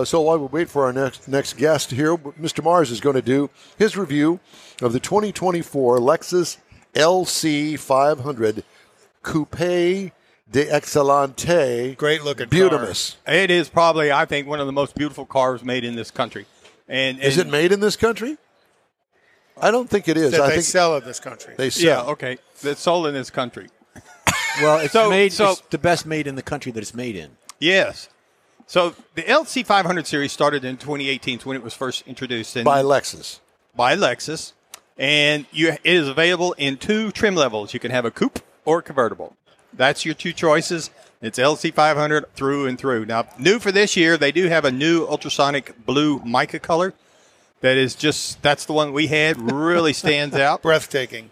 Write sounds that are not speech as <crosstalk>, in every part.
uh, so while we wait for our next next guest here, Mr. Marrs is going to do his review of the 2024 Lexus LC 500 Coupe de Excellente. Great looking Beautimus. It is probably, I think, one of the most beautiful cars made in this country. And, Is it made in this country? I don't think it is. I they think sell in this country. they Yeah, sell. okay. That's sold in this country. Well, it's So- made. so- it's the best made in the country that it's made in. Yes. So the LC 500 series started in 2018 when it was first introduced and by Lexus. by Lexus, and you, it is available in two trim levels. You can have a coupe or a convertible. That's your two choices. It's LC 500 through and through. Now, new for this year, they do have a new ultrasonic blue mica color. That is just that's the one we had. Really stands out. <laughs> Breathtaking.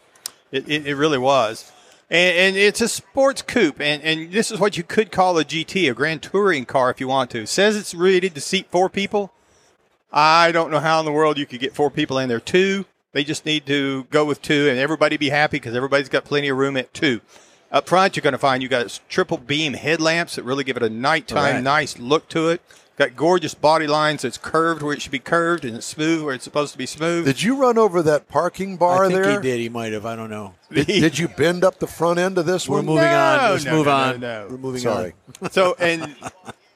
It, it, it really was. And, and it's a sports coupe, and, and this is what you could call a GT, a Grand Touring car if you want to. It says it's rated to seat four people. I don't know how in the world you could get four people in there. Two, they just need to go with two, and everybody be happy because everybody's got plenty of room at two. Up front, you're going to find you got triple beam headlamps that really give it a nighttime Right. nice look to it. Got gorgeous body lines. It's curved where it should be curved, and it's smooth where it's supposed to be smooth. Did you run over that parking bar I think there? he did. He might have. I don't know. <laughs> Did, did you bend up the front end of this We're one? moving No, on. Let's no, move no, no, on. no. We're moving Sorry. on. <laughs> So and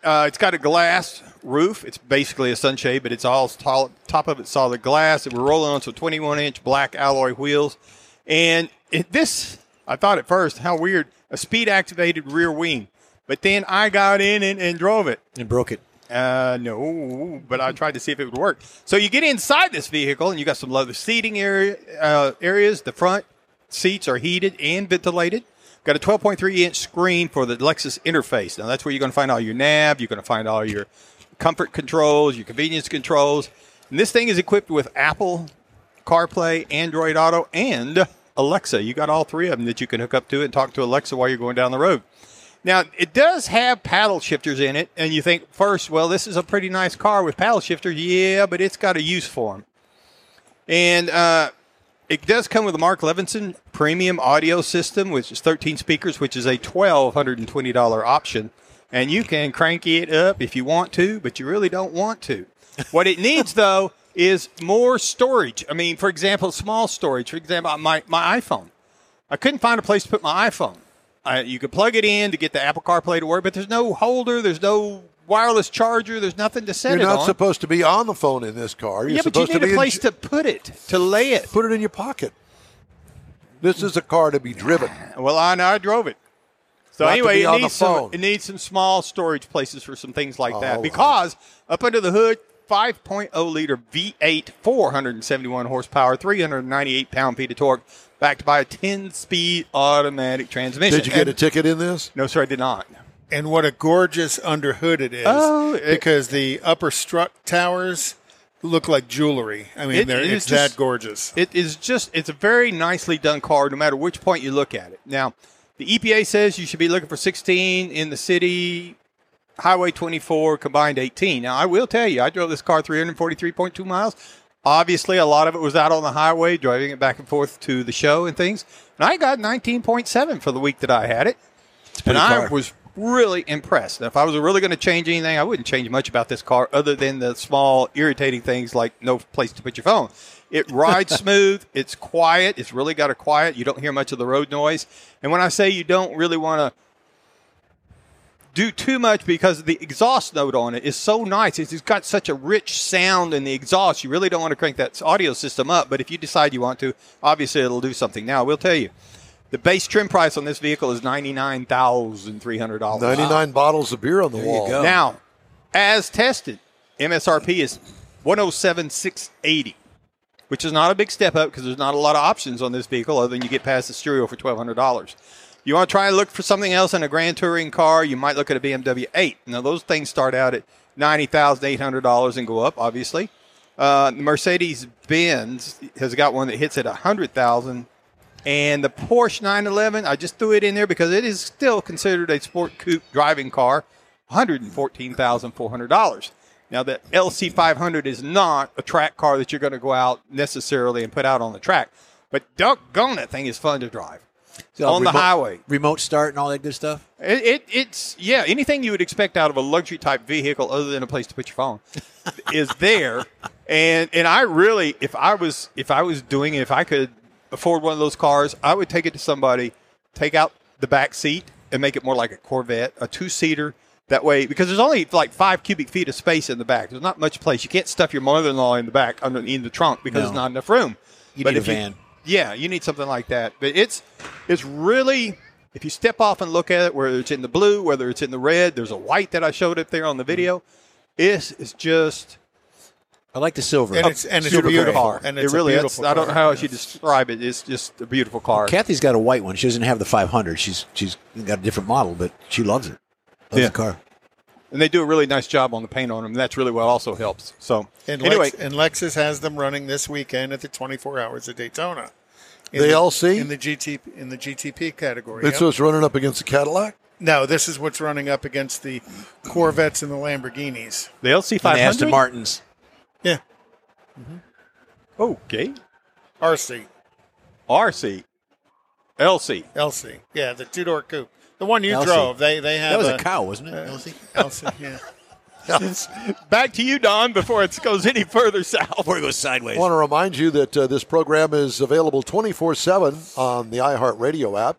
uh, it's got a glass roof. It's basically a sunshade, but it's all tall, top of it solid glass. And we're rolling on some 21 inch black alloy wheels. And it, this, I thought at first, how weird, a speed activated rear wing. But then I got in and, and drove it. And broke it. Uh, no, but I tried to see if it would work. So you get inside this vehicle, and you got some leather seating area uh, areas. The front seats are heated and ventilated. Got a 12.3 inch screen for the Lexus interface. Now that's where you're going to find all your nav. You're going to find all your comfort controls, your convenience controls. And this thing is equipped with Apple CarPlay, Android Auto, and Alexa. You got all three of them that you can hook up to and talk to Alexa while you're going down the road. Now, it does have paddle shifters in it, and you think first, well, this is a pretty nice car with paddle shifters. Yeah, but it's got a use for them. And uh, it does come with a Mark Levinson premium audio system, which is 13 speakers, which is a $1,220 option. And you can crank it up if you want to, but you really don't want to. What it needs, though, is more storage. I mean, for example, small storage. For example, my, my iPhone. I couldn't find a place to put my iPhone. Uh, you could plug it in to get the Apple CarPlay to work, but there's no holder, there's no wireless charger, there's nothing to set it up. You're not supposed to be on the phone in this car. You're yeah, but you need a place in, to put it, to lay it. put it in your pocket. This is a car to be driven. <sighs> Well, I know I drove it. So Not anyway, it needs some it needs some small storage places for some things like Oh, that. Because up under the hood, 5.0 liter V8, 471 horsepower, 398 pound feet of torque, backed by a 10 speed automatic transmission. Did you get a ticket in this? No, sir, I did not. And what a gorgeous underhood it is. Oh, it- because the upper strut towers look like jewelry. I mean, It they're, is it's just- that gorgeous. It is just it's a very nicely done car no matter which point you look at it. Now, the EPA says you should be looking for 16 in the city, Highway 24 combined 18. Now, I will tell you, I drove this car 343.2 miles. Obviously, a lot of it was out on the highway, driving it back and forth to the show and things. And I got 19.7 for the week that I had it. And I car. was really impressed. Now, if I was really going to change anything, I wouldn't change much about this car other than the small irritating things like no place to put your phone. It <laughs> rides smooth. It's quiet. It's really got a quiet. You don't hear much of the road noise. And when I say you don't really want to do too much because the exhaust note on it is so nice. It's it's got such a rich sound in the exhaust. You really don't want to crank that audio system up. But if you decide you want to, obviously it'll do something. Now, I will tell you, the base trim price on this vehicle is ninety nine thousand three hundred dollars. 99 bottles of beer on the There you wall. go. Now, as tested, MSRP is one hundred seven six eighty, which is not a big step up because there's not a lot of options on this vehicle other than you get past the stereo for twelve hundred dollars. You want to try and look for something else in a Grand Touring car? You might look at a BMW 8. Now those things start out at ninety thousand eight hundred dollars and go up, obviously. Uh, Mercedes Benz has got one that hits at a hundred thousand, and the Porsche 911. I just threw it in there because it is still considered a sport coupe driving car, one hundred and fourteen thousand four hundred dollars. Now the LC 500 is not a track car that you're going to go out necessarily and put out on the track, but doggone that thing is fun to drive. So, on the highway. remote start and all that good stuff. It, it it's yeah, anything you would expect out of a luxury type vehicle other than a place to put your phone <laughs> is there. And and I really if I was if I was doing it, if I could afford one of those cars, I would take it to somebody, take out the back seat and make it more like a Corvette, a two seater. That way, because there's only like five cubic feet of space in the back. There's not much place. You can't stuff your mother-in-law in the back under in the trunk because No. there's not enough room. You But need a if you- van. yeah, you need something like that. But it's it's really if you step off and look at it, whether it's in the blue, whether it's in the red, there's a white that I showed up there on the video. It's it's just I like the silver. And it's and it's beautiful beautiful. car. And it it's really is. I don't know car, how yes. she describe it. It's just a beautiful car. Kathy's got a white one. She doesn't have the 500. She's she's got a different model, but she loves it. Loves Yeah. the car. and they do a really nice job on the paint on them. That's really what also helps. So And, anyway, Lex, and Lexus has them running this weekend at the 24 Hours of Daytona. In The the LC? in the GT in the GTP category. That's yep. what's running up against the Cadillac. No, this is what's running up against the Corvettes and the Lamborghinis. the LC And five the Aston. Martins. Yeah, mm-hmm. Okay, RC, RC, LC. LC. Yeah, the two door coupe. The one you LC. drove. They they have That was a, a cow, wasn't it? Uh, LC. LC. Yeah. Back to you, Don. Before it goes any further south. Before it goes sideways. I want to remind you that uh, this program is available 24 7 on the iHeartRadio app.